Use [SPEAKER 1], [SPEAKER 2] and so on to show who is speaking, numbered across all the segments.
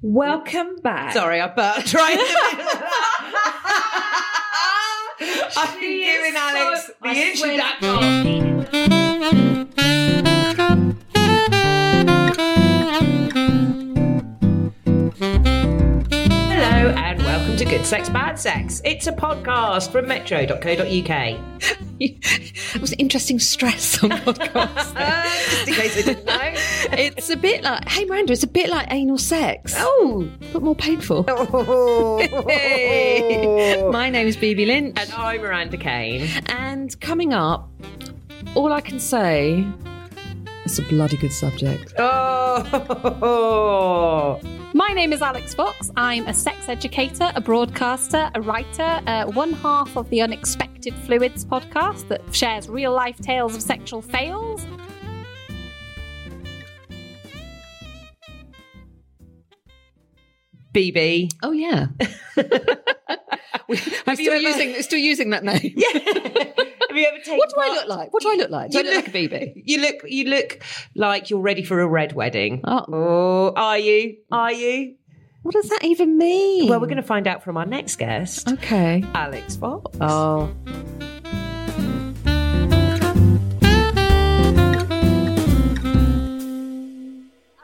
[SPEAKER 1] Welcome back.
[SPEAKER 2] Sorry, I burped right in the middle. I've been giving Alix
[SPEAKER 1] so-
[SPEAKER 2] the
[SPEAKER 1] I
[SPEAKER 2] introduction. Welcome to Good Sex Bad Sex. It's a podcast from metro.co.uk.
[SPEAKER 1] It was interesting stress on podcast.
[SPEAKER 2] Just in case you didn't know.
[SPEAKER 1] it's a bit like, hey Miranda, it's a bit like anal sex,
[SPEAKER 2] Oh.
[SPEAKER 1] but more painful.
[SPEAKER 2] Hey. Oh.
[SPEAKER 1] My name is Bibi Lynch,
[SPEAKER 2] And I'm Miranda Kane.
[SPEAKER 1] and coming up, all I can say, it's a bloody good subject.
[SPEAKER 2] Oh.
[SPEAKER 3] My name is Alix Fox. I'm a sex educator, a broadcaster, a writer, uh, one half of the Unexpected Fluids podcast that shares real life tales of sexual fails.
[SPEAKER 2] Bibi.
[SPEAKER 1] Oh yeah, we're still
[SPEAKER 2] ever-
[SPEAKER 1] using still using that name.
[SPEAKER 2] Yeah. You ever taken
[SPEAKER 1] What do I look like? What do I look like? Do I
[SPEAKER 2] You
[SPEAKER 1] look like a BB?
[SPEAKER 2] You look you look like you're ready for a red wedding.
[SPEAKER 1] Oh.
[SPEAKER 2] Oh, are you? Are you?
[SPEAKER 1] What does that even mean?
[SPEAKER 2] Well, we're going to find out from our next guest,
[SPEAKER 1] Okay.
[SPEAKER 2] Alix Fox.
[SPEAKER 1] Oh.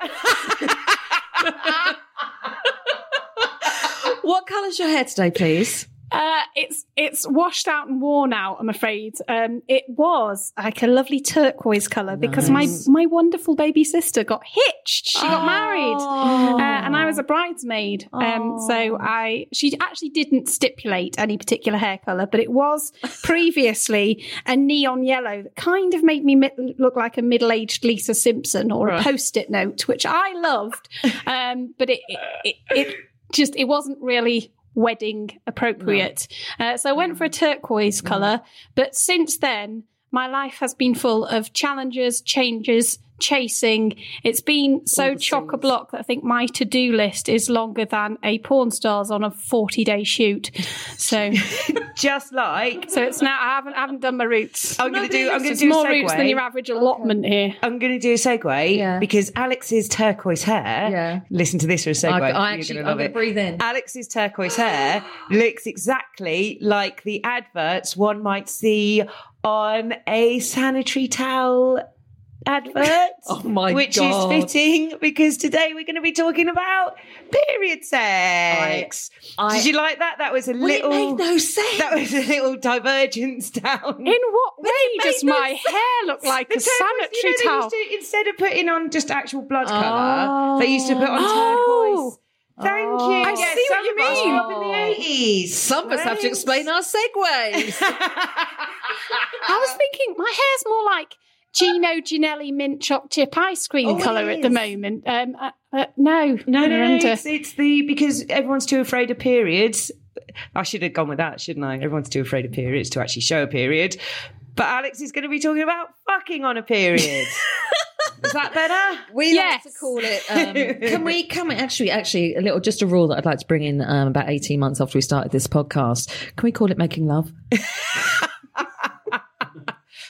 [SPEAKER 1] what colour's your hair today, please?
[SPEAKER 3] Uh, it's it's washed out and worn out. I'm afraid. Um, it was like a lovely turquoise color because my
[SPEAKER 1] Nice.
[SPEAKER 3] my wonderful baby sister got hitched. She got
[SPEAKER 1] Oh.
[SPEAKER 3] married. Uh, and I was a bridesmaid. Um,
[SPEAKER 1] Oh.
[SPEAKER 3] so I, she actually didn't stipulate any particular hair color, but it was previously a neon yellow that kind of made me mi- look like a middle-aged Lisa Simpson or
[SPEAKER 1] Right.
[SPEAKER 3] a post-it note, which I loved. Um, but it, it, it, it just, it wasn't really wedding appropriate. Uh, so I went for a turquoise color, but since then, my life has been full of challenges, changes, chasing. It's been so chock a block that I think my to do list is longer than a porn star's on a 40 day shoot. So,
[SPEAKER 2] Just like
[SPEAKER 3] so it's now, I haven't, I haven't done my roots.
[SPEAKER 2] I'm going to do. I'm going to
[SPEAKER 3] It's
[SPEAKER 2] do a
[SPEAKER 3] more
[SPEAKER 2] segue.
[SPEAKER 3] roots than your average allotment here.
[SPEAKER 2] I'm going to do a segue
[SPEAKER 1] Yeah.
[SPEAKER 2] because Alix's turquoise hair.
[SPEAKER 1] Yeah.
[SPEAKER 2] Listen to this for a segue.
[SPEAKER 1] I, I
[SPEAKER 2] You're
[SPEAKER 1] actually,
[SPEAKER 2] going
[SPEAKER 1] I'm
[SPEAKER 2] love
[SPEAKER 1] going to
[SPEAKER 2] it.
[SPEAKER 1] breathe in.
[SPEAKER 2] Alix's turquoise hair looks exactly like the adverts one might see on a sanitary towel advert.
[SPEAKER 1] Oh my
[SPEAKER 2] which
[SPEAKER 1] God.
[SPEAKER 2] is fitting because today we're going to be talking about period sex.
[SPEAKER 1] I-
[SPEAKER 2] Did you like that? That was a
[SPEAKER 1] Well, it
[SPEAKER 2] little.
[SPEAKER 1] made no sense.
[SPEAKER 2] that was a little divergence down.
[SPEAKER 3] In what way does
[SPEAKER 2] no
[SPEAKER 3] my hair look like
[SPEAKER 2] The
[SPEAKER 3] a
[SPEAKER 2] turquoise-
[SPEAKER 3] sanitary
[SPEAKER 2] you know, they
[SPEAKER 3] towel?
[SPEAKER 2] used to- instead of putting on just actual blood
[SPEAKER 1] Oh.
[SPEAKER 2] colour, they used to put on
[SPEAKER 3] Oh.
[SPEAKER 2] turquoise. Thank
[SPEAKER 1] Oh.
[SPEAKER 2] you.
[SPEAKER 1] I
[SPEAKER 2] Yes,
[SPEAKER 3] see what
[SPEAKER 2] some
[SPEAKER 3] you
[SPEAKER 2] of us
[SPEAKER 3] mean.
[SPEAKER 2] grew up in the eighties.
[SPEAKER 1] Some of us have to explain our segues.
[SPEAKER 3] I was thinking my hair's more like Gino Ginelli mint choc chip ice cream
[SPEAKER 2] Oh,
[SPEAKER 3] colour at the moment. Um, uh, uh, no,
[SPEAKER 2] No, no, no. It's, it's the because everyone's too afraid of periods. I should have gone with that, shouldn't I? Everyone's too afraid of periods to actually show a period. But Alix is going to be talking about fucking on a period. is that better?
[SPEAKER 1] We
[SPEAKER 3] Yes.
[SPEAKER 1] like to call it. Um, can we? Can we actually? Actually, a little. Just a rule that I'd like to bring in um, about eighteen months after we started this podcast. Can we call it making love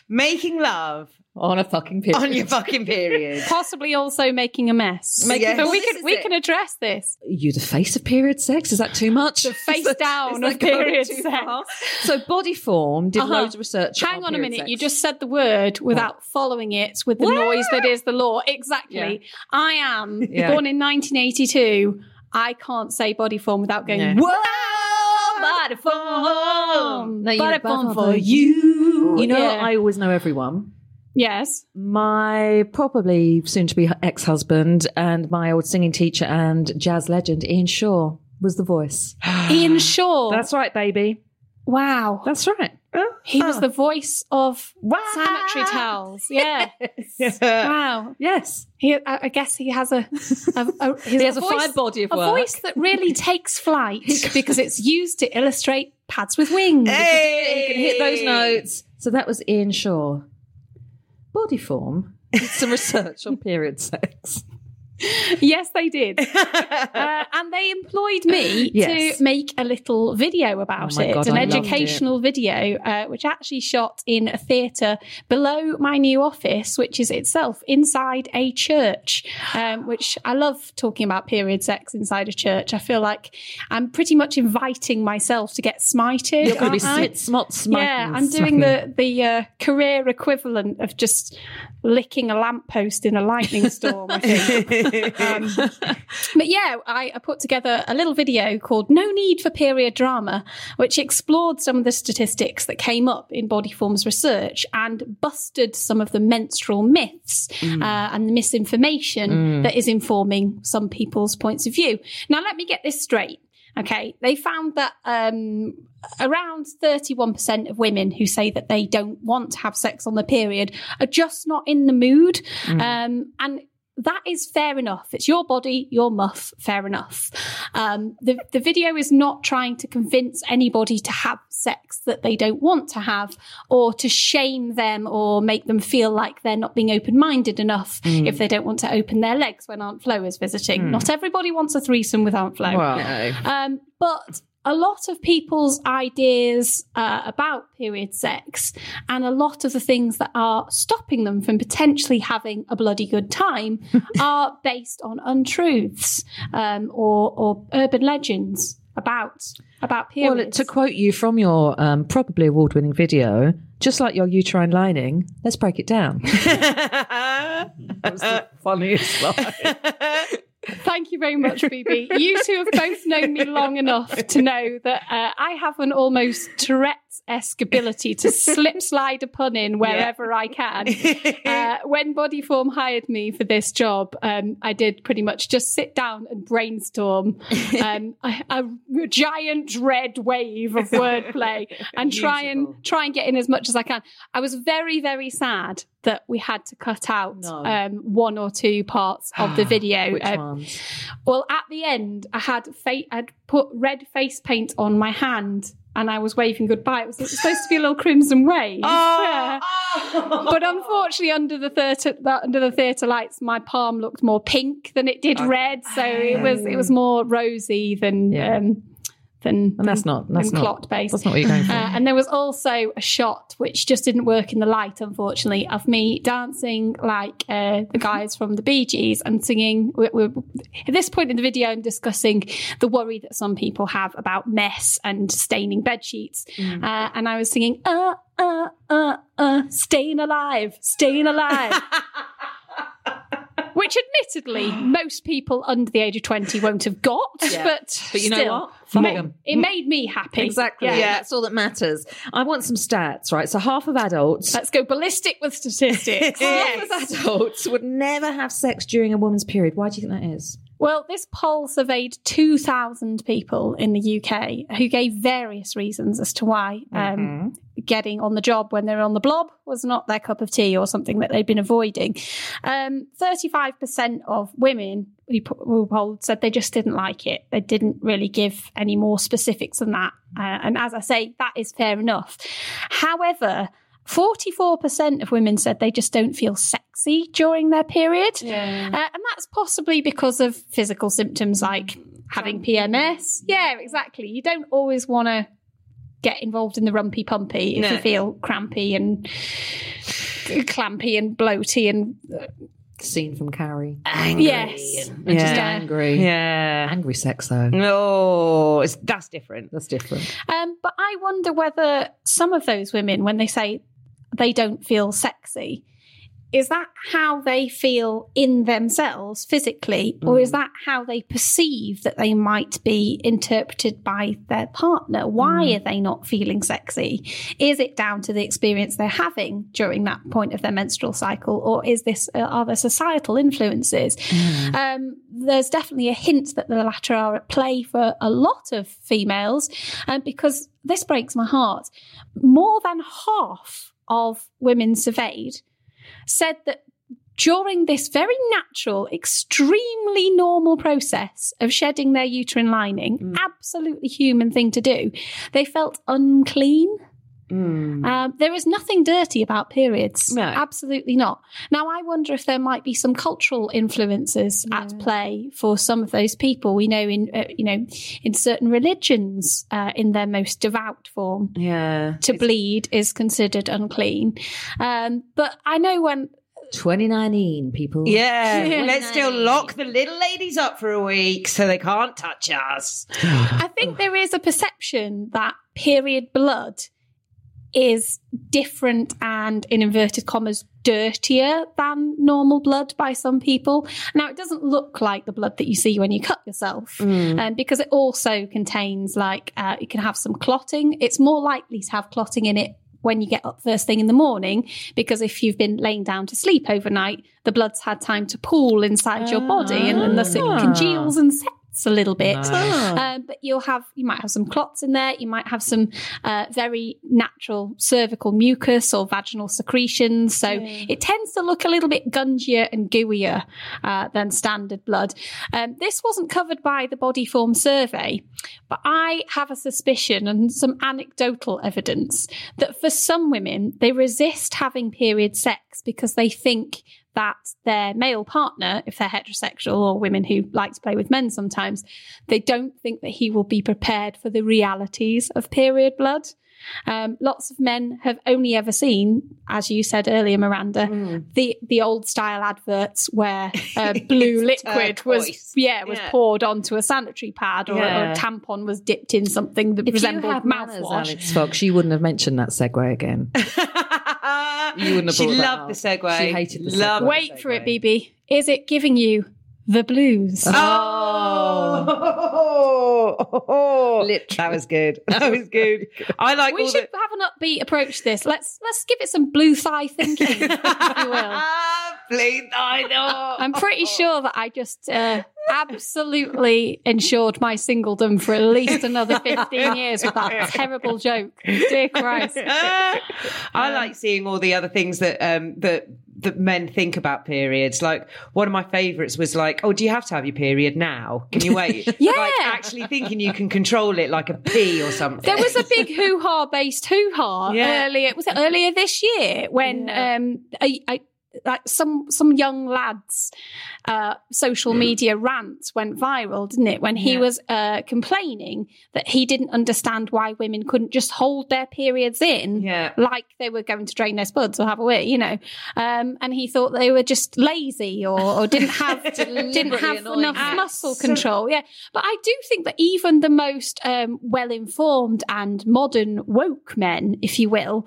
[SPEAKER 2] Making love
[SPEAKER 1] on a fucking period?
[SPEAKER 2] on your fucking period.
[SPEAKER 3] Possibly also making a mess.
[SPEAKER 1] Make-
[SPEAKER 2] Yes.
[SPEAKER 3] But
[SPEAKER 1] Well,
[SPEAKER 3] we can we
[SPEAKER 1] it.
[SPEAKER 3] can address this.
[SPEAKER 1] you the face of period sex? Is that too much?
[SPEAKER 3] The face
[SPEAKER 1] Is that-
[SPEAKER 3] down
[SPEAKER 1] is
[SPEAKER 3] of period sex.
[SPEAKER 1] far? So Bodyform did
[SPEAKER 3] Uh-huh.
[SPEAKER 1] loads of research.
[SPEAKER 3] Hang on a minute.
[SPEAKER 1] sex.
[SPEAKER 3] You just said the word without following it with the
[SPEAKER 1] What?
[SPEAKER 3] noise that is the law. Exactly.
[SPEAKER 1] Yeah.
[SPEAKER 3] I am
[SPEAKER 1] Yeah.
[SPEAKER 3] born in 1982. I can't say Bodyform without going,
[SPEAKER 1] Yeah.
[SPEAKER 3] whoa, Bodyform.
[SPEAKER 1] No, Bodyform
[SPEAKER 3] for you.
[SPEAKER 1] You know,
[SPEAKER 3] Yeah.
[SPEAKER 1] I always know everyone.
[SPEAKER 3] Yes.
[SPEAKER 1] My probably soon to be ex husband and my old singing teacher and jazz legend Ian Shaw was the voice.
[SPEAKER 3] Ian Shaw.
[SPEAKER 1] That's right, baby.
[SPEAKER 3] wow.
[SPEAKER 1] That's right.
[SPEAKER 3] He was the voice of
[SPEAKER 2] Wow.
[SPEAKER 3] sanitary towels. Yeah. wow.
[SPEAKER 1] Yes.
[SPEAKER 3] He, I, I guess he has a, a, a
[SPEAKER 1] He has a fine body of
[SPEAKER 3] a
[SPEAKER 1] work.
[SPEAKER 3] voice that really takes flight because it's used to illustrate pads with wings.
[SPEAKER 2] Hey!
[SPEAKER 1] You can hit those notes. So that was Ian Shaw. Bodyform. Did some research on period sex.
[SPEAKER 3] yes, they did. uh, and they employed me
[SPEAKER 1] Yes.
[SPEAKER 3] to make a little video about
[SPEAKER 1] Oh
[SPEAKER 3] it,
[SPEAKER 1] God,
[SPEAKER 3] an
[SPEAKER 1] I
[SPEAKER 3] educational video, uh, which actually shot in a theatre below my new office, which is itself inside a church, um, which I love talking about period sex inside a church. I feel like I'm pretty much inviting myself to get smited.
[SPEAKER 1] You're going to be smit, smot.
[SPEAKER 3] Yeah, I'm doing the the uh, career equivalent of just licking a lamppost in a lightning storm. I think. Um, but yeah, I, I put together a little video called "No Need for Period Drama," which explored some of the statistics that came up in Bodyform's research and busted some of the menstrual myths uh, and the misinformation that is informing some people's points of view. Now, let me get this straight. Okay, they found that um, around 31% of women who say that they don't want to have sex on the period are just not in the mood. Um, and that is fair enough. It's your body, your muff, fair enough. Um, the, the video is not trying to convince anybody to have sex that they don't want to have or to shame them or make them feel like they're not being open minded enough if they don't want to open their legs when Aunt Flo is visiting. Not everybody wants a threesome with Aunt Flo.
[SPEAKER 1] Well,
[SPEAKER 3] Um, but a lot of people's ideas uh, about period sex and a lot of the things that are stopping them from potentially having a bloody good time are based on untruths um, or, or urban legends about about
[SPEAKER 1] well, to quote you from your um, probably award-winning video, just like your uterine lining, let's break it down. That's the funniest line.
[SPEAKER 3] Thank you very much, Phoebe. you two have both known me long enough to know that uh, I have an almost Tourette's-esque ability to slip slide a pun in wherever I can. Uh, when Bodyform hired me for this job, um, I did pretty much just sit down and brainstorm um, a, a giant red wave of wordplay and try and try and get in as much as I can. I was very, very sad that we had to cut out
[SPEAKER 1] No.
[SPEAKER 3] um, one or two parts of the video.
[SPEAKER 1] Which
[SPEAKER 3] Um,
[SPEAKER 1] ones?
[SPEAKER 3] well, at the end, I had fa- I'd put red face paint on my hand, and I was waving goodbye. It was, it was supposed to be a little crimson wave. Yeah. But unfortunately, under the theatre under the theatre lights, my palm looked more pink than it did red. So it was it was more rosy than
[SPEAKER 1] Yeah.
[SPEAKER 3] um, than
[SPEAKER 1] And that's not that's not
[SPEAKER 3] based.
[SPEAKER 1] That's not what you're going for.
[SPEAKER 3] Uh, and there was also a shot which just didn't work in the light, unfortunately, of me dancing like uh, the guys from the Bee Gees and singing. we we at this point in the video, I'm discussing the worry that some people have about mess and staining bed sheets. Uh, and I was singing, uh, uh, uh, uh, staying alive, staying alive. Which, admittedly, most people under the age of 20 won't have got. But,
[SPEAKER 1] But you know what? Fuck
[SPEAKER 3] ma- It made me happy.
[SPEAKER 1] Exactly.
[SPEAKER 3] Yeah.
[SPEAKER 1] That's all that matters. I want some stats, right? So half of adults
[SPEAKER 3] Let's go ballistic with statistics.
[SPEAKER 1] half of adults would never have sex during a woman's period. Why do you think that is?
[SPEAKER 3] Well, this poll surveyed 2,000 people in the UK who gave various reasons as to why um, getting on the job when they're on the blob was not their cup of tea or something that they'd been avoiding. Um, 35% of women who polled said they just didn't like it. They didn't really give any more specifics than that. Uh, and as I say, that is fair enough. However, 44% of women said they just don't feel sexy during their period. Uh, and that's possibly because of physical symptoms like having PMS. Yeah, exactly. You don't always want to get involved in the rumpy pumpy if
[SPEAKER 2] No.
[SPEAKER 3] you feel crampy and clampy and bloaty and
[SPEAKER 1] Scene from Carrie.
[SPEAKER 3] yes.
[SPEAKER 1] And just
[SPEAKER 2] Yeah.
[SPEAKER 1] angry.
[SPEAKER 2] Yeah.
[SPEAKER 1] Angry sex though.
[SPEAKER 2] No, it's, that's different.
[SPEAKER 1] That's different.
[SPEAKER 3] Um, but I wonder whether some of those women, when they say they don't feel sexy, is that how they feel in themselves physically, or is that how they perceive that they might be interpreted by their partner? Why are they not feeling sexy? Is it down to the experience they're having during that point of their menstrual cycle, or is this uh, are there societal influences? Um, there's definitely a hint that the latter are at play for a lot of females, um, because this breaks my heart. More than half of women surveyed said that during this very natural, extremely normal process of shedding their uterine lining, mm. absolutely human thing to do, they felt unclean. Um, there is nothing dirty about periods.
[SPEAKER 2] No.
[SPEAKER 3] Absolutely not. Now, I wonder if there might be some cultural influences at play for some of those people. We know in, uh, you know, in certain religions, uh, in their most devout form,
[SPEAKER 2] Yeah.
[SPEAKER 3] to bleed is considered unclean. Um, but I know when
[SPEAKER 1] 2019, people.
[SPEAKER 2] Yeah.
[SPEAKER 3] Yeah.
[SPEAKER 2] Let's still lock the little ladies up for a week so they can't touch us.
[SPEAKER 3] I think there is a perception that period blood is different and, in inverted commas, dirtier than normal blood by some people. Now, it doesn't look like the blood that you see when you cut yourself, um, because it also contains, like, uh, it can have some clotting. It's more likely to have clotting in it when you get up first thing in the morning, because if you've been laying down to sleep overnight, the blood's had time to pool inside your body and, and thus it congeals and sets a little bit. Um, but you'll have, you might have some clots in there. You might have some uh, very natural cervical mucus or vaginal secretions. So it tends to look a little bit gungier and gooier uh, than standard blood. Um, this wasn't covered by the Bodyform survey, but I have a suspicion and some anecdotal evidence that for some women, they resist having period sex because they think that their male partner, if they're heterosexual or women who like to play with men sometimes, they don't think that he will be prepared for the realities of period blood. Um, lots of men have only ever seen, as you said earlier, Miranda, the the old style adverts where uh, blue liquid was yeah was
[SPEAKER 2] Yeah.
[SPEAKER 3] poured onto a sanitary pad or, or a tampon was dipped in something that
[SPEAKER 1] If you
[SPEAKER 3] resembled
[SPEAKER 1] had manners,
[SPEAKER 3] mouthwash.
[SPEAKER 1] Alix Fox, you wouldn't have mentioned that segue again. You wouldn't have
[SPEAKER 2] she
[SPEAKER 1] that
[SPEAKER 2] loved the
[SPEAKER 1] up.
[SPEAKER 2] segue.
[SPEAKER 1] She hated the
[SPEAKER 2] Loved
[SPEAKER 1] segue.
[SPEAKER 3] Wait for it, Bibi. Is it giving you the blues?
[SPEAKER 2] Oh, oh.
[SPEAKER 1] Literally.
[SPEAKER 2] that was good. That was good. I like
[SPEAKER 3] we
[SPEAKER 2] all
[SPEAKER 3] should
[SPEAKER 2] the.
[SPEAKER 3] have an upbeat approach to this. Let's let's give it some blue thigh thinking, if you will.
[SPEAKER 2] Please, I know.
[SPEAKER 3] I'm pretty sure that I just uh, absolutely ensured my singledom for at least another 15 years with that terrible joke. Dear Christ.
[SPEAKER 2] I like seeing all the other things that um that that men think about periods. Like one of my favourites was like, "Oh, do you have to have your period now? Can you wait?"
[SPEAKER 3] Yeah.
[SPEAKER 2] like actually thinking you can control it like a pee or something.
[SPEAKER 3] There was a big hoo ha based hoo ha
[SPEAKER 2] Yeah.
[SPEAKER 3] earlier. Was it earlier this year when
[SPEAKER 2] Yeah.
[SPEAKER 3] um, I, I, like some some young lads uh, social media rant went viral, didn't it? When he
[SPEAKER 2] Yeah.
[SPEAKER 3] was uh, complaining that he didn't understand why women couldn't just hold their periods in,
[SPEAKER 2] Yeah.
[SPEAKER 3] like they were going to drain their spuds or have a wee, you know. Um, and he thought they were just lazy or, or didn't have didn't have
[SPEAKER 1] annoying
[SPEAKER 3] enough muscle control. Yeah, but I do think that even the most um, well informed and modern woke men, if you will,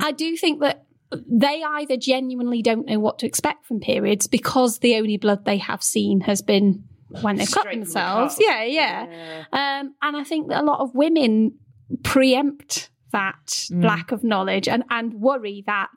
[SPEAKER 3] I do think that they either genuinely don't know what to expect from periods because the only blood they have seen has been when they've cut
[SPEAKER 2] Straight the
[SPEAKER 3] themselves.
[SPEAKER 2] cup.
[SPEAKER 3] Yeah, yeah. Um, and I think that a lot of women preempt that lack of knowledge and, and worry that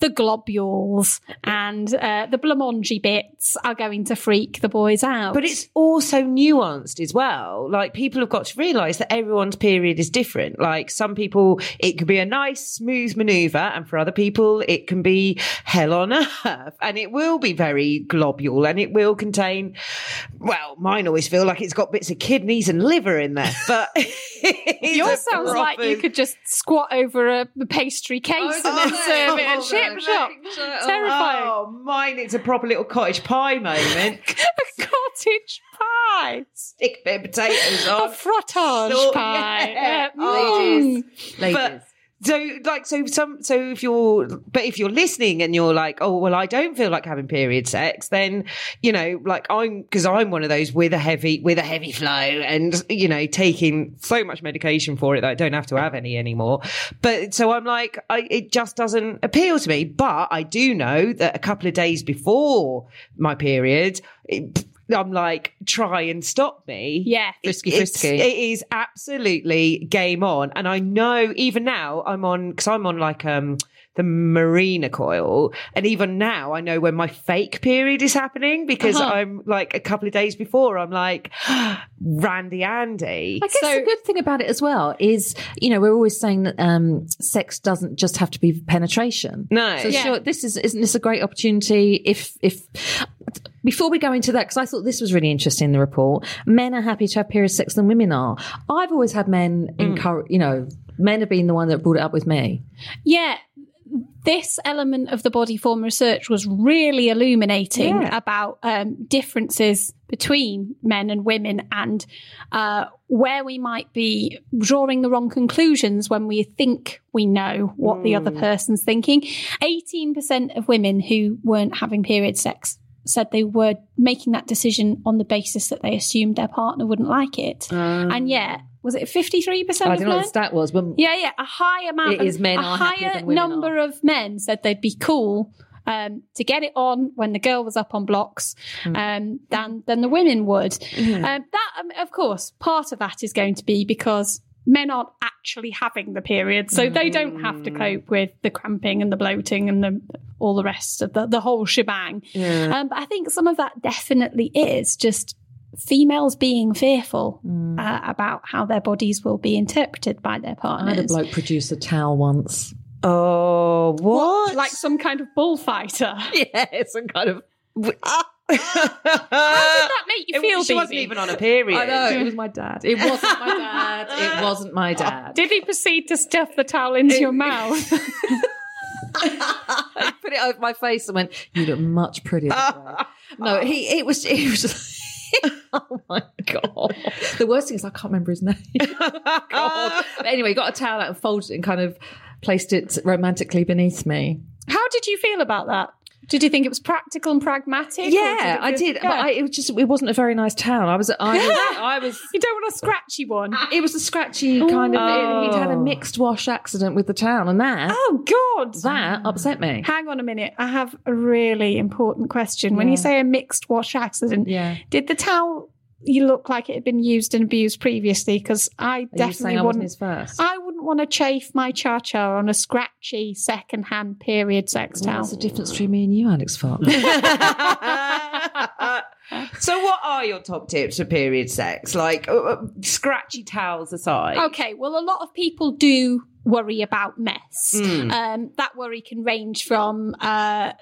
[SPEAKER 3] the globules and uh, the blamongy bits are going to freak the boys out.
[SPEAKER 2] But it's also nuanced as well. Like people have got to realise that everyone's period is different. Like some people, it could be a nice, smooth manoeuvre, and for other people, it can be hell on earth, and it will be very globule, and it will contain. Well, mine always feel like it's got bits of kidneys and liver in there, but
[SPEAKER 3] Yours sounds like you could just squat over a, pastry case and then serve it at chip shop. Terrifying.
[SPEAKER 2] Oh, mine! It's a proper little cottage pie moment.
[SPEAKER 3] A cottage pie.
[SPEAKER 2] Stick a bit of potatoes
[SPEAKER 3] A
[SPEAKER 2] on.
[SPEAKER 3] frottage
[SPEAKER 2] So-
[SPEAKER 3] pie.
[SPEAKER 2] yeah.
[SPEAKER 3] Uh,
[SPEAKER 2] Ladies.
[SPEAKER 3] mm.
[SPEAKER 1] Ladies.
[SPEAKER 2] But so like so some so if you're but if you're listening and you're like oh well I don't feel like having period sex then you know like I'm because I'm one of those with a heavy with a heavy flow and you know taking so much medication for it that I don't have to have any anymore. But so I'm like I, it just doesn't appeal to me. But I do know that a couple of days before my period it, I'm like try and stop me
[SPEAKER 3] Yeah.
[SPEAKER 1] Frisky,
[SPEAKER 2] it's-
[SPEAKER 1] frisky.
[SPEAKER 2] It is absolutely game on. And I know even now I'm on, because I'm on like um the Mirena coil. And even now I know when my fake period is happening because
[SPEAKER 3] Uh-huh.
[SPEAKER 2] I'm like a couple of days before, I'm like, Randy Andy.
[SPEAKER 1] I guess
[SPEAKER 3] So-
[SPEAKER 1] the good thing about it as well is, you know, we're always saying that um, sex doesn't just have to be penetration.
[SPEAKER 2] No.
[SPEAKER 1] So
[SPEAKER 3] Yeah.
[SPEAKER 1] sure, this is isn't this a great opportunity? If if before we go into that, because I thought this was really interesting in the report, men are happy to have period sex than women are. I've always had men encourage, you know, men have been the one that brought it up with me.
[SPEAKER 3] Yeah, this element of the Bodyform research was really illuminating
[SPEAKER 2] Yeah.
[SPEAKER 3] about um, differences between men and women and uh, where we might be drawing the wrong conclusions when we think we know what the other person's thinking. 18% of women who weren't having period sex said they were making that decision on the basis that they assumed their partner wouldn't like it. and yet, was it 53%
[SPEAKER 1] I
[SPEAKER 3] of
[SPEAKER 1] don't know what the stat was, but
[SPEAKER 3] Yeah, yeah. A high amount
[SPEAKER 1] It
[SPEAKER 3] of
[SPEAKER 1] is men
[SPEAKER 3] a
[SPEAKER 1] are
[SPEAKER 3] higher number of men said they'd be cool um, to get it on when the girl was up on blocks
[SPEAKER 1] Hmm.
[SPEAKER 3] um, than than the women would. Um, that, um, of course, part of that is going to be because men aren't actually having the period, so they don't have to cope with the cramping and the bloating and the all the rest of the the whole shebang. Um, but I think some of that definitely is just females being fearful uh, about how their bodies will be interpreted by their
[SPEAKER 1] Hmm. I had a bloke produce a towel once.
[SPEAKER 2] Oh, what?
[SPEAKER 3] Like some kind of bullfighter.
[SPEAKER 1] Yeah, some kind of.
[SPEAKER 3] How did that make you
[SPEAKER 2] It-
[SPEAKER 3] feel,
[SPEAKER 2] she wasn't even on a period.
[SPEAKER 1] I know it was my dad. It wasn't my dad. It wasn't my dad.
[SPEAKER 3] Did he proceed to stuff the towel into your mouth?
[SPEAKER 1] I put it over my face and went, "You look much prettier." No, he it was it was. oh my god! The worst thing is I can't remember his name. god. But anyway, got a towel out and folded it and kind of placed it romantically beneath me.
[SPEAKER 3] How did you feel about that? Did you think it was practical and pragmatic?
[SPEAKER 1] Yeah,
[SPEAKER 3] it
[SPEAKER 1] I did,
[SPEAKER 3] Yeah.
[SPEAKER 1] but I, it was just it wasn't a very nice towel. I was I was, I was
[SPEAKER 3] you don't want a scratchy one.
[SPEAKER 1] it was a scratchy kind of.
[SPEAKER 2] Oh.
[SPEAKER 1] He'd had a oh. mixed wash accident with the towel, and that
[SPEAKER 3] Oh God!
[SPEAKER 1] that upset me.
[SPEAKER 3] Hang on a minute. I have a really important question. When you say a mixed wash accident,
[SPEAKER 1] Yeah.
[SPEAKER 3] did the towel you look like it had been used and abused previously? Because I
[SPEAKER 1] Are
[SPEAKER 3] definitely
[SPEAKER 1] saying I wasn't
[SPEAKER 3] wouldn't.
[SPEAKER 1] His first?
[SPEAKER 3] I wouldn't want to chafe my cha cha on a scratchy second-hand period sex
[SPEAKER 1] Well,
[SPEAKER 3] towel.
[SPEAKER 1] that's the difference between me and you, Alix Fark.
[SPEAKER 2] so, what are your top tips for period sex? Like, uh, uh, scratchy towels aside.
[SPEAKER 3] Okay, well, a lot of people do worry about mess.
[SPEAKER 2] Mm.
[SPEAKER 3] Um, that worry can range from uh,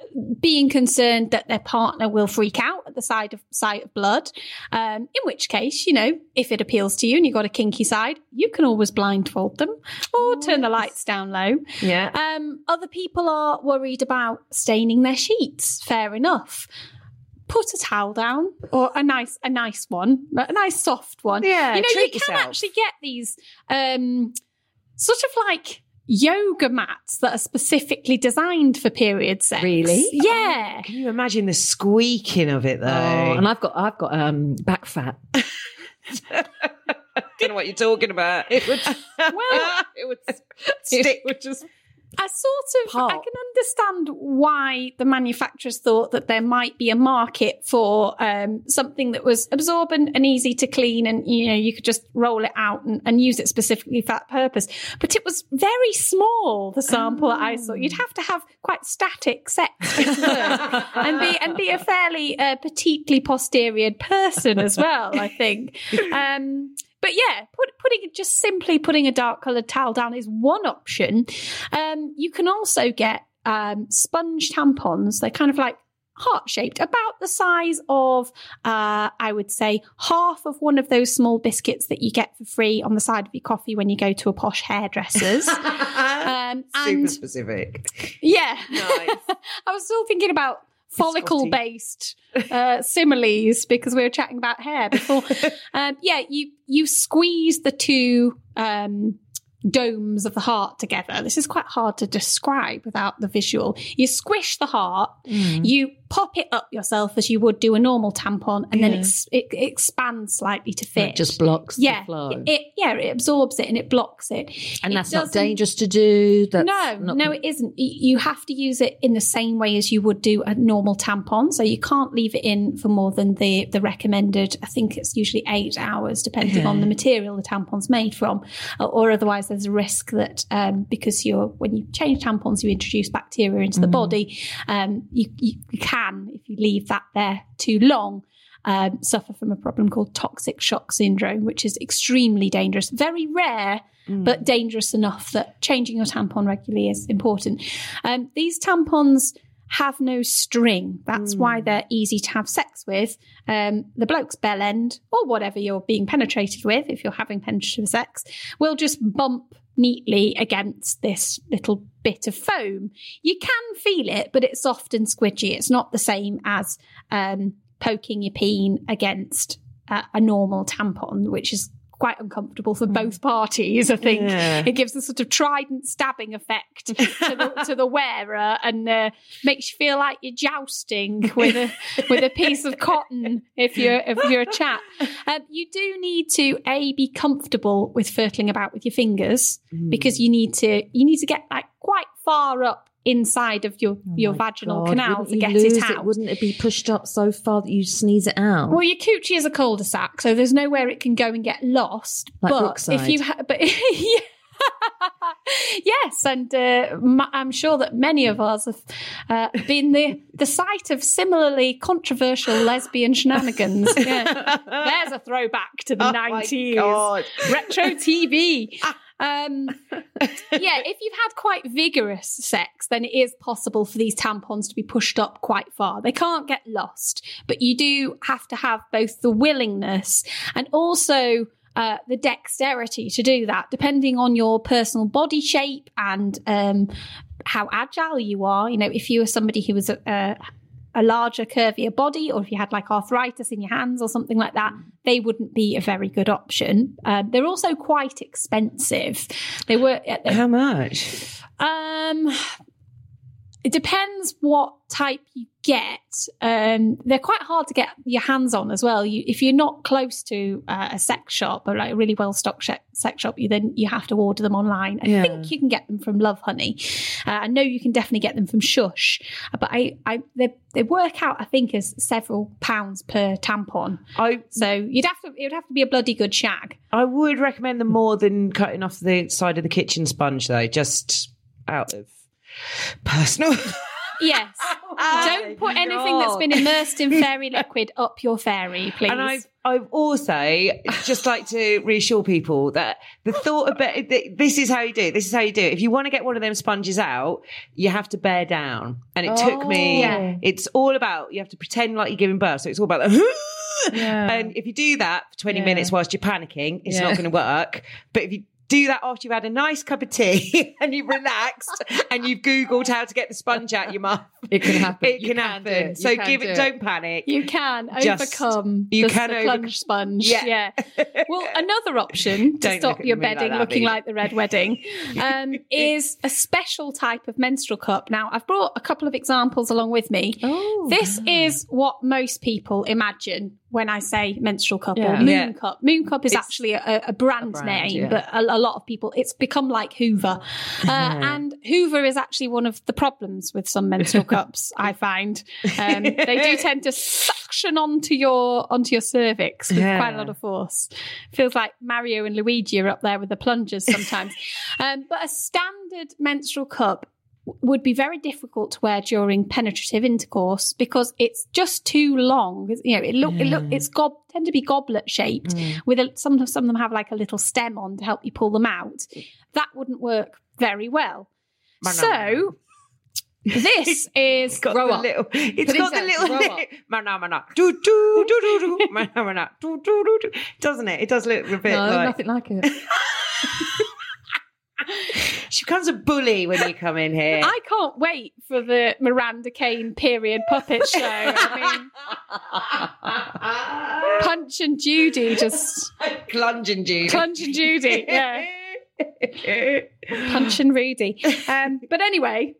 [SPEAKER 3] being concerned that their partner will freak out at the sight of sight of blood. Um, in which case, you know, if it appeals to you and you've got a kinky side, you can always blindfold them or turn the lights down low.
[SPEAKER 2] Yeah.
[SPEAKER 3] Um, other people are worried about staining their sheets. Fair enough. Put a towel down or a nice, a nice one, a nice soft one.
[SPEAKER 2] Yeah,
[SPEAKER 3] you know, you can
[SPEAKER 2] yourself.
[SPEAKER 3] actually get these um, sort of like yoga mats that are specifically designed for period sex.
[SPEAKER 1] Really?
[SPEAKER 3] Yeah.
[SPEAKER 2] Can you imagine the squeaking of it, though?
[SPEAKER 1] Oh, and I've got I've got um back fat.
[SPEAKER 2] don't know what you're talking about.
[SPEAKER 1] It would
[SPEAKER 3] Well,
[SPEAKER 1] it would
[SPEAKER 2] Stick.
[SPEAKER 1] It would just
[SPEAKER 3] I sort of I can understand why the manufacturers thought that there might be a market for um, something that was absorbent and easy to clean, and you know you could just roll it out and, and use it specifically for that purpose. But it was very small. The sample that I saw, you'd have to have quite static sex for it to work, and be and be a fairly uh, petitely posterior person as well. I think. Um, but yeah, put, putting just simply putting a dark coloured towel down is one option. Um, you can also get um, sponge tampons. They're kind of like heart shaped, about the size of, uh, I would say, half of one of those small biscuits that you get for free on the side of your coffee when you go to a posh hairdresser's. um,
[SPEAKER 2] Super
[SPEAKER 3] and
[SPEAKER 2] specific.
[SPEAKER 3] yeah,
[SPEAKER 2] Nice.
[SPEAKER 3] I was still thinking about follicle based uh, similes because we were chatting about hair before. um, yeah, you you squeeze the two um, domes of the heart together. This is quite hard to describe without the visual. You squish the heart, you pop it up yourself as you would do a normal tampon, and then it's, it, it expands slightly to fit.
[SPEAKER 1] it just blocks
[SPEAKER 3] yeah,
[SPEAKER 1] the flow.
[SPEAKER 3] it yeah, it absorbs it and it blocks it.
[SPEAKER 1] and
[SPEAKER 3] It
[SPEAKER 1] that's not dangerous to do. That's
[SPEAKER 3] no,
[SPEAKER 1] not,
[SPEAKER 3] no, it isn't. You have to use it in the same way as you would do a normal tampon. So you can't leave it in for more than the the recommended. I think it's usually eight hours, depending on the material the tampon's made from, or, or otherwise there's a risk that um, because you're when you change tampons, you introduce bacteria into the body. Um, you, you you can if you leave that there too long. Um, suffer from a problem called toxic shock syndrome, which is extremely dangerous, very rare, but dangerous enough that changing your tampon regularly is important. Um, these tampons have no string. That's why they're easy to have sex with. Um, the bloke's bell end, or whatever you're being penetrated with, if you're having penetrative sex, will just bump neatly against this little bit of foam. You can feel it, but it's soft and squidgy. It's not the same as um, poking your peen against uh, a normal tampon, which is quite uncomfortable for both parties. I think
[SPEAKER 2] Yeah.
[SPEAKER 3] it gives a sort of trident stabbing effect to the, to the wearer and uh, makes you feel like you're jousting with a with a piece of cotton if you're if you're a chap. Um, you do need to a be comfortable with firtling about with your fingers
[SPEAKER 1] Mm.
[SPEAKER 3] because you need to you need to get like quite far up inside of your your
[SPEAKER 1] Oh My
[SPEAKER 3] vaginal
[SPEAKER 1] God,
[SPEAKER 3] canal
[SPEAKER 1] wouldn't
[SPEAKER 3] to get it out.
[SPEAKER 1] Wouldn't it be pushed up so far that you sneeze it out?
[SPEAKER 3] Well, your coochie is a cul-de-sac, so there's nowhere it can go and get lost.
[SPEAKER 1] Like
[SPEAKER 3] but
[SPEAKER 1] Brookside.
[SPEAKER 3] if you, ha- but yeah. yes, and uh, m- I'm sure that many of us have uh, been the the site of similarly controversial lesbian shenanigans. Yeah. There's a throwback to the
[SPEAKER 2] Oh my
[SPEAKER 3] 90s
[SPEAKER 2] God.
[SPEAKER 3] retro TV. Um, yeah, if you've had quite vigorous sex, then it is possible for these tampons to be pushed up quite far. They can't get lost, but you do have to have both the willingness and also uh, the dexterity to do that, depending on your personal body shape and um, how agile you are. You know, if you were somebody who was a, a larger, curvier body, or if you had like arthritis in your hands or something like that, they wouldn't be a very good option. Um, they're also quite expensive. They were.
[SPEAKER 2] How much?
[SPEAKER 3] Um, it depends what type you get. Um, they're quite hard to get your hands on as well. You, if you're not close to uh, a sex shop or like a really well stocked sh- sex shop, you then you have to order them online. I
[SPEAKER 2] Yeah.
[SPEAKER 3] think you can get them from Lovehoney. Uh, I know you can definitely get them from Shush, but I, I they, they work out I think as several pounds per tampon.
[SPEAKER 2] I
[SPEAKER 3] So you'd have to it would have to be a bloody good shag.
[SPEAKER 2] I would recommend them more than cutting off the side of the kitchen sponge, though, just out of personal.
[SPEAKER 3] Yes. Oh Don't put anything that's been immersed in fairy liquid up your fairy, please.
[SPEAKER 2] And I've, I've also just like to reassure people that the thought about th- this is how you do it. This is how you do it. If you want to get one of them sponges out, you have to bear down. And it took me, oh.
[SPEAKER 1] Yeah.
[SPEAKER 2] it's all about, you have to pretend like you're giving birth. So it's all about the,
[SPEAKER 1] Yeah.
[SPEAKER 2] and if you do that for 20
[SPEAKER 1] Yeah.
[SPEAKER 2] minutes whilst you're panicking, it's not going to work. But if you do that after you've had a nice cup of tea and you've relaxed and you've Googled how to get the sponge out your mouth,
[SPEAKER 1] It can happen.
[SPEAKER 2] it can,
[SPEAKER 1] can
[SPEAKER 2] happen.
[SPEAKER 1] it.
[SPEAKER 2] So
[SPEAKER 1] can
[SPEAKER 2] give it,
[SPEAKER 1] it.
[SPEAKER 2] don't panic.
[SPEAKER 3] you can
[SPEAKER 2] Just-
[SPEAKER 3] overcome
[SPEAKER 2] you
[SPEAKER 3] the,
[SPEAKER 2] can
[SPEAKER 3] the plunge sponge.
[SPEAKER 2] Yeah.
[SPEAKER 3] Yeah. Well, another option to
[SPEAKER 2] Don't
[SPEAKER 3] stop your
[SPEAKER 2] me like
[SPEAKER 3] bedding looking like the red wedding um, is a special type of menstrual cup. Now, I've brought a couple of examples along with me.
[SPEAKER 1] Oh,
[SPEAKER 3] This is what most people imagine when I say menstrual cup or moon
[SPEAKER 2] Yeah.
[SPEAKER 3] cup. Mooncup is
[SPEAKER 2] It's
[SPEAKER 3] actually a, a brand,
[SPEAKER 1] brand,
[SPEAKER 3] name,
[SPEAKER 1] yeah.
[SPEAKER 3] but a, a lot of people, it's become like Hoover. Uh, and Hoover is actually one of the problems with some menstrual cups, I find. Um, they do tend to suction onto your onto your cervix with
[SPEAKER 2] Yeah.
[SPEAKER 3] quite a lot of force. Feels like Mario and Luigi are up there with the plungers sometimes. um, but a standard menstrual cup would be very difficult to wear during penetrative intercourse because it's just too long. You know, it look it look mm. it's gob tend to be goblet shaped mm. with a, some some of them have like a little stem on to help you pull them out. That wouldn't work very well. So this is
[SPEAKER 2] got
[SPEAKER 1] Grow
[SPEAKER 2] the
[SPEAKER 1] up.
[SPEAKER 2] little. It's got the little. Mana mana do do do do do mana mana do do do do. Doesn't it? It does look a bit
[SPEAKER 1] no,
[SPEAKER 2] like
[SPEAKER 1] nothing like it.
[SPEAKER 2] she becomes a bully when you come in here.
[SPEAKER 3] I can't wait for the Miranda Kane period puppet show. I mean, Punch and Judy just
[SPEAKER 2] Clunge and Judy.
[SPEAKER 3] Punch and Judy, yeah. Punch and Rudy. Um, but anyway,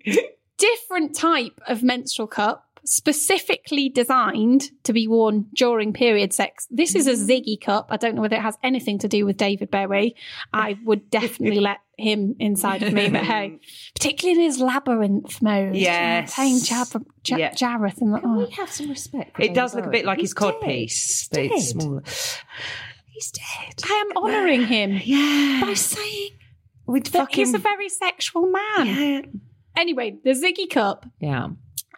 [SPEAKER 3] different type of menstrual cup specifically designed to be worn during period sex. This is a mm. Ziggy cup. I don't know whether it has anything to do with David Bowie. I would definitely let him inside of me, but hey, particularly in his labyrinth mode. you know,
[SPEAKER 2] Yes.
[SPEAKER 3] Playing Jab- Ja-
[SPEAKER 2] Yeah.
[SPEAKER 3] Jareth and the,
[SPEAKER 1] Can we
[SPEAKER 3] oh.
[SPEAKER 1] have some respect? for
[SPEAKER 2] It does
[SPEAKER 1] David
[SPEAKER 2] look a bit like his
[SPEAKER 1] He's
[SPEAKER 2] cod
[SPEAKER 1] dead.
[SPEAKER 2] piece,
[SPEAKER 1] He's
[SPEAKER 2] but it's
[SPEAKER 1] dead.
[SPEAKER 2] smaller. He's dead.
[SPEAKER 3] I am honouring him
[SPEAKER 2] Yeah.
[SPEAKER 3] by saying
[SPEAKER 2] We'd
[SPEAKER 3] that
[SPEAKER 2] fucking.
[SPEAKER 3] he's a very sexual man.
[SPEAKER 2] yeah.
[SPEAKER 3] Anyway, the Ziggy cup
[SPEAKER 1] Yeah.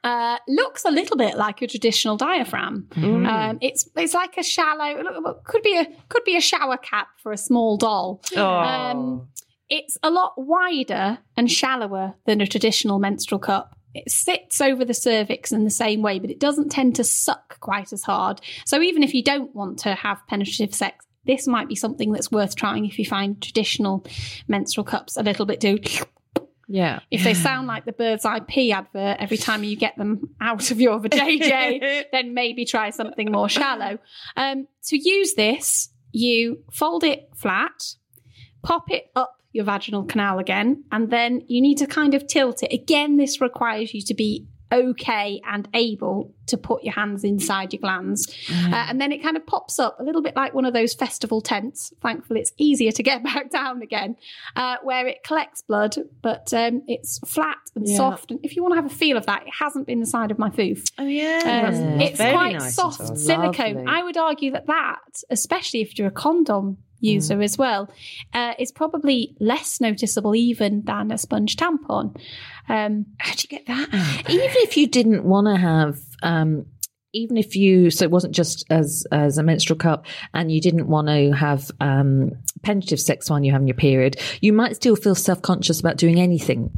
[SPEAKER 3] Uh, looks a little bit like a traditional diaphragm.
[SPEAKER 2] Mm.
[SPEAKER 3] Um, it's it's like a shallow, look, could be a could be a shower cap for a small doll.
[SPEAKER 2] Oh.
[SPEAKER 3] Um, it's a lot wider and shallower than a traditional menstrual cup. It sits over the cervix in the same way, but it doesn't tend to suck quite as hard. So even if you don't want to have penetrative sex this might be something that's worth trying if you find traditional menstrual cups a little bit too.
[SPEAKER 1] Yeah.
[SPEAKER 3] If they sound like the Birds Eye pea advert every time you get them out of your JJ, then maybe try something more shallow. Um, to use this, you fold it flat, pop it up your vaginal canal again, and then you need to kind of tilt it. Again, this requires you to be okay and able to put your hands inside your glands. Uh, and then it kind of pops up a little bit like one of those festival tents. Thankfully, it's easier to get back down again, uh, where it collects blood, but um, it's flat and
[SPEAKER 1] Yeah.
[SPEAKER 3] soft. And if you want to have a feel of that, it hasn't been the side of my foof.
[SPEAKER 2] Oh yeah,
[SPEAKER 3] Um, it's quite
[SPEAKER 2] nice
[SPEAKER 3] soft silicone. I would argue that that, especially if you're a condom user
[SPEAKER 2] Mm.
[SPEAKER 3] as well, uh, is probably less noticeable even than a sponge tampon. Um,
[SPEAKER 2] How'd you get that out?
[SPEAKER 1] even if you didn't want to have um even if you so it wasn't just as as a menstrual cup and you didn't want to have um penetrative sex while you're having your period you might still feel self-conscious about doing anything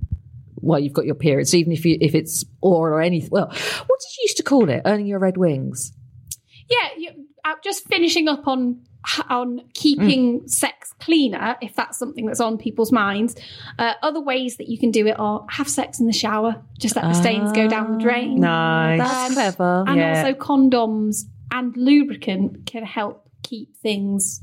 [SPEAKER 1] while you've got your period so even if you if it's oral or anything well what did you used to call it earning your red wings
[SPEAKER 3] yeah, you, uh, just finishing up on on keeping sex cleaner, if that's something that's on people's minds. Uh, other ways that you can do it are have sex in the shower, just let the stains go down the drain.
[SPEAKER 2] Nice.
[SPEAKER 1] that's
[SPEAKER 3] Um,
[SPEAKER 1] clever
[SPEAKER 3] And
[SPEAKER 2] Yeah.
[SPEAKER 3] also condoms and lubricant can help keep things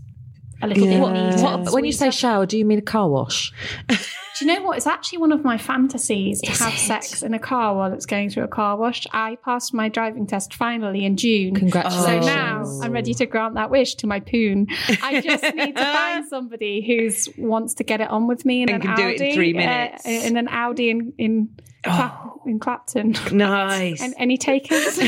[SPEAKER 3] a little
[SPEAKER 2] Yeah.
[SPEAKER 3] neater.
[SPEAKER 1] What-
[SPEAKER 3] and
[SPEAKER 1] when you say shower do you mean a car wash
[SPEAKER 3] Do you know what? It's actually one of my fantasies to
[SPEAKER 1] Is
[SPEAKER 3] have
[SPEAKER 1] it?
[SPEAKER 3] sex in a car while it's going through a car wash. I passed my driving test finally in June.
[SPEAKER 1] congratulations
[SPEAKER 3] So now I'm ready to grant that wish to my poon. I just need to find somebody who wants to get it on with me in
[SPEAKER 2] And
[SPEAKER 3] an
[SPEAKER 2] can do
[SPEAKER 3] Audi.
[SPEAKER 2] it in three
[SPEAKER 3] uh,
[SPEAKER 2] minutes. Oh.
[SPEAKER 3] in an Audi in in, Clap- in Clapton.
[SPEAKER 2] Nice.
[SPEAKER 3] And any takers?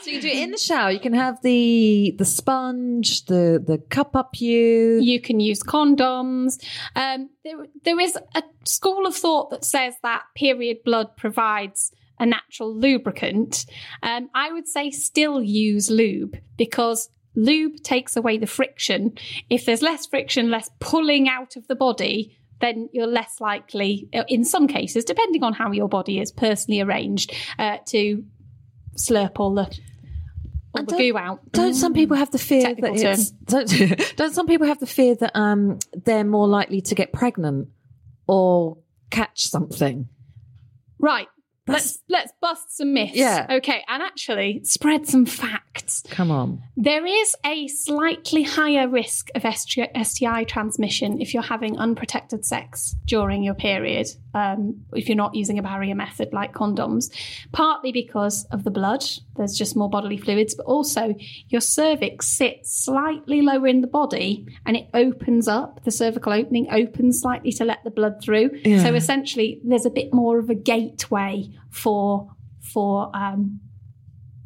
[SPEAKER 1] So you do it in the shower. You can have the the sponge, the the cup up you.
[SPEAKER 3] you can use condoms. Um, there, there is a school of thought that says that period blood provides a natural lubricant. Um, I would say still use lube because lube takes away the friction. If there's less friction, less pulling out of the body, then you're less likely, uh, in some cases, depending on how your body is personally arranged, uh, to slurp all the, all
[SPEAKER 1] And
[SPEAKER 3] the goo out.
[SPEAKER 1] Don't some people have the fear
[SPEAKER 3] Technical
[SPEAKER 1] that it's, don't, don't some people have the fear that um they're more likely to get pregnant or catch something?
[SPEAKER 3] Right.
[SPEAKER 1] That's-
[SPEAKER 3] Let's let's bust some myths.
[SPEAKER 1] Yeah.
[SPEAKER 3] Okay, and actually spread some facts.
[SPEAKER 1] Come on.
[SPEAKER 3] There is a slightly higher risk of STI STI transmission if you're having unprotected sex during your period, um, if you're not using a barrier method like condoms, partly because of the blood, there's just more bodily fluids, but also your cervix sits slightly lower in the body and it opens up, the cervical opening opens slightly to let the blood through.
[SPEAKER 2] Yeah.
[SPEAKER 3] So essentially, there's a bit more of a gateway for for um,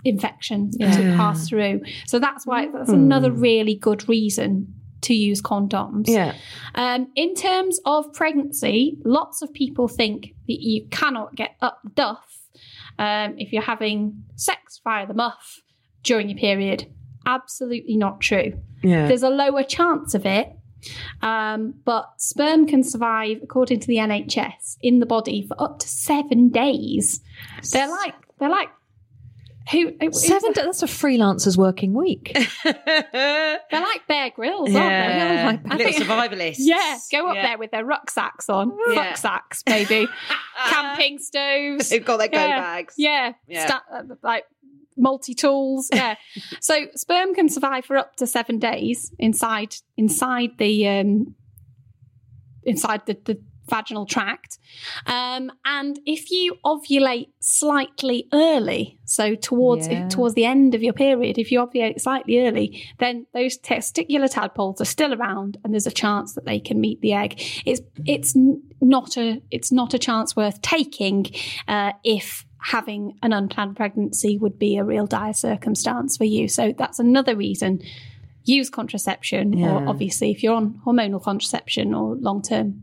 [SPEAKER 3] infection to pass through. So that's why that's another really good reason to use condoms.
[SPEAKER 1] Yeah.
[SPEAKER 3] Um, in terms of pregnancy, lots of people think that you cannot get up the duff um, if you're having sex via the muff during your period. Absolutely not true.
[SPEAKER 2] yeah.
[SPEAKER 3] There's a lower chance of it, um, but sperm can survive, according to the NHS, in the body for up to seven days. They're like they're like who who-
[SPEAKER 1] Seven.
[SPEAKER 3] who's-
[SPEAKER 1] That's a freelancer's working week.
[SPEAKER 3] They're like Bear Grylls, aren't
[SPEAKER 2] yeah.
[SPEAKER 3] they? I
[SPEAKER 2] Little
[SPEAKER 3] think-
[SPEAKER 2] survivalists.
[SPEAKER 3] Yeah, go up
[SPEAKER 2] Yeah.
[SPEAKER 3] there with their rucksacks on.
[SPEAKER 2] Yeah.
[SPEAKER 3] Rucksacks, maybe, Camping stoves.
[SPEAKER 2] They've got their go
[SPEAKER 3] Yeah.
[SPEAKER 2] bags.
[SPEAKER 3] Yeah,
[SPEAKER 2] Yeah.
[SPEAKER 3] sta- uh, like multi tools. Yeah. so sperm can survive for up to seven days inside inside the um, inside the, the vaginal tract. Um, and if you ovulate slightly early, so towards
[SPEAKER 1] Yeah.
[SPEAKER 3] if, towards the end of your period, if you ovulate slightly early, then those testicular tadpoles are still around, and there's a chance that they can meet the egg. It's it's not a it's not a chance worth taking uh, if having an unplanned pregnancy would be a real dire circumstance for you. So that's another reason. Use contraception,
[SPEAKER 2] Yeah.
[SPEAKER 3] or obviously, if you're on hormonal contraception or long term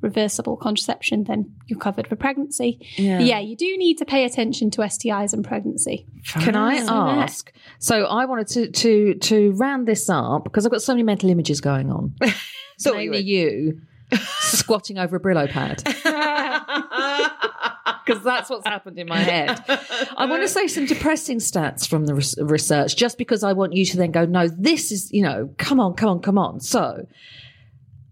[SPEAKER 3] reversible contraception, then you're covered for pregnancy.
[SPEAKER 2] Yeah.
[SPEAKER 3] Yeah, you do need to pay attention to STIs and pregnancy.
[SPEAKER 1] Can I ask? So I wanted to to to round this up because I've got so many mental images going on.
[SPEAKER 2] so
[SPEAKER 1] Mainly you squatting over a Brillo pad. because that's what's happened in my head. I want to say some depressing stats from the res- research, just because I want you to then go, no, this is, you know, come on, come on, come on. So,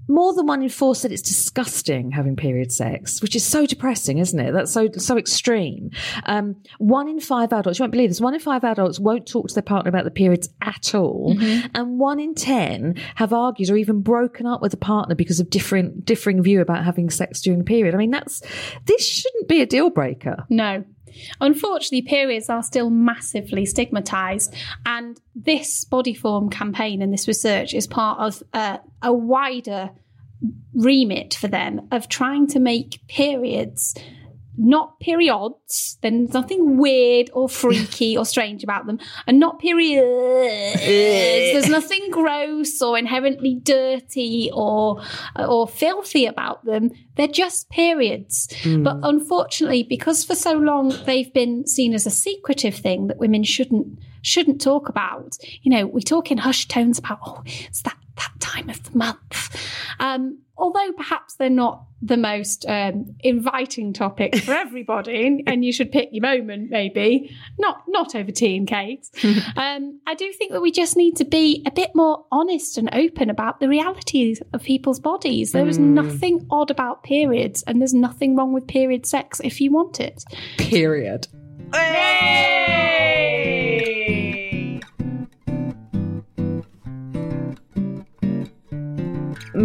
[SPEAKER 1] more than one in four said it's disgusting having period sex, which is so depressing, isn't it? That's so so extreme. Um, one in five adults, you won't believe this, one in five adults won't talk to their partner about the periods at all, and one in ten have argued or even broken up with a partner because of different differing view about having sex during the period. I mean, that's this shouldn't be a deal breaker.
[SPEAKER 3] No. Unfortunately, periods are still massively stigmatized, and this Bodyform campaign and this research is part of uh, a wider remit for them of trying to make periods not periods. There's nothing weird or freaky or strange about them, and not periods. Nothing gross or inherently dirty or or filthy about them. They're just periods. But unfortunately, because for so long they've been seen as a secretive thing that women shouldn't shouldn't talk about. You know, we talk in hushed tones about oh, it's that that time of the month. Um, although perhaps they're not the most um, inviting topic for everybody, and you should pick your moment, maybe not not over tea and cakes. um, I do think that we just need to be a bit more honest and open about the realities of people's bodies. There is nothing odd about periods, and there's nothing wrong with period sex if you want it.
[SPEAKER 1] Period.
[SPEAKER 2] Hey!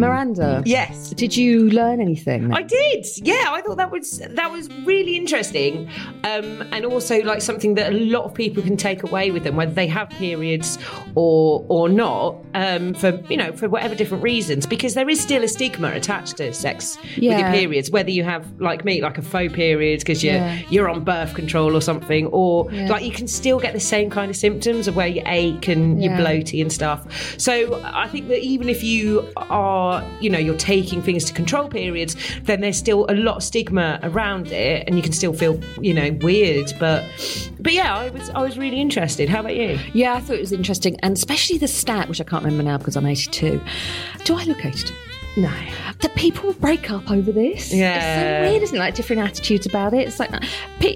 [SPEAKER 1] Miranda,
[SPEAKER 2] Yes.
[SPEAKER 1] did you learn anything?
[SPEAKER 2] I did. Yeah, I thought that was that was really interesting, um, and also like something that a lot of people can take away with them, whether they have periods or or not, um, for you know for whatever different reasons, because there is still a stigma attached to sex with your periods, whether you have like me, like a faux period because you're
[SPEAKER 1] Yeah.
[SPEAKER 2] you're on birth control or something, or
[SPEAKER 1] Yeah.
[SPEAKER 2] like you can still get the same kind of symptoms of where you ache and you're
[SPEAKER 1] Yeah.
[SPEAKER 2] bloaty and stuff. So I think that even if you are, you know, you're taking things to control periods, then there's still a lot of stigma around it, and you can still feel, you know, weird. But, but yeah, I was, I was really interested. How about you?
[SPEAKER 1] Yeah, I thought it was interesting, and especially the stat, which I can't remember now because I'm 82. Do I look 82?
[SPEAKER 2] No.
[SPEAKER 1] That people break up over this.
[SPEAKER 2] Yeah.
[SPEAKER 1] It's so weird, isn't it? Like different attitudes about it. It's like,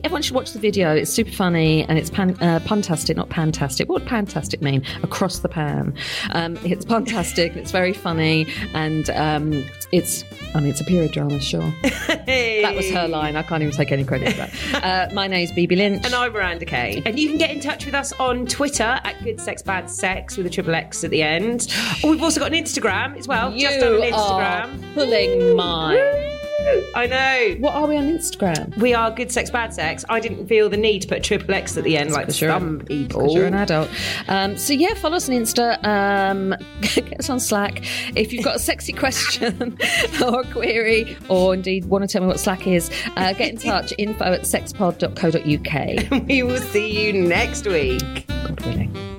[SPEAKER 1] everyone should watch the video. It's super funny and it's pan, uh, puntastic, not pantastic. What would pantastic mean? Across the pan. Um, it's puntastic and it's very funny and um, it's, I mean, it's a period drama, sure. That was her line. I can't even take any credit for that. Uh, my name's Bibi Lynch.
[SPEAKER 2] And I'm Miranda Kay. And you can get in touch with us on Twitter at Good Sex Bad Sex with a triple X at the end. Or we've also got an Instagram as well.
[SPEAKER 1] you
[SPEAKER 2] just Instagram.
[SPEAKER 1] pulling mine.
[SPEAKER 2] I know.
[SPEAKER 1] What are we on Instagram?
[SPEAKER 2] We are good sex, bad sex. I didn't feel the need to put triple X at the end like
[SPEAKER 1] you're-
[SPEAKER 2] some people.
[SPEAKER 1] You're an adult. Um, so yeah, follow us on Insta. Um, get us on Slack. If you've got a sexy question or query, or indeed want to tell me what Slack is, uh, get in touch. Info at sexpod.co.uk.
[SPEAKER 2] we will see you next week.
[SPEAKER 1] God willing.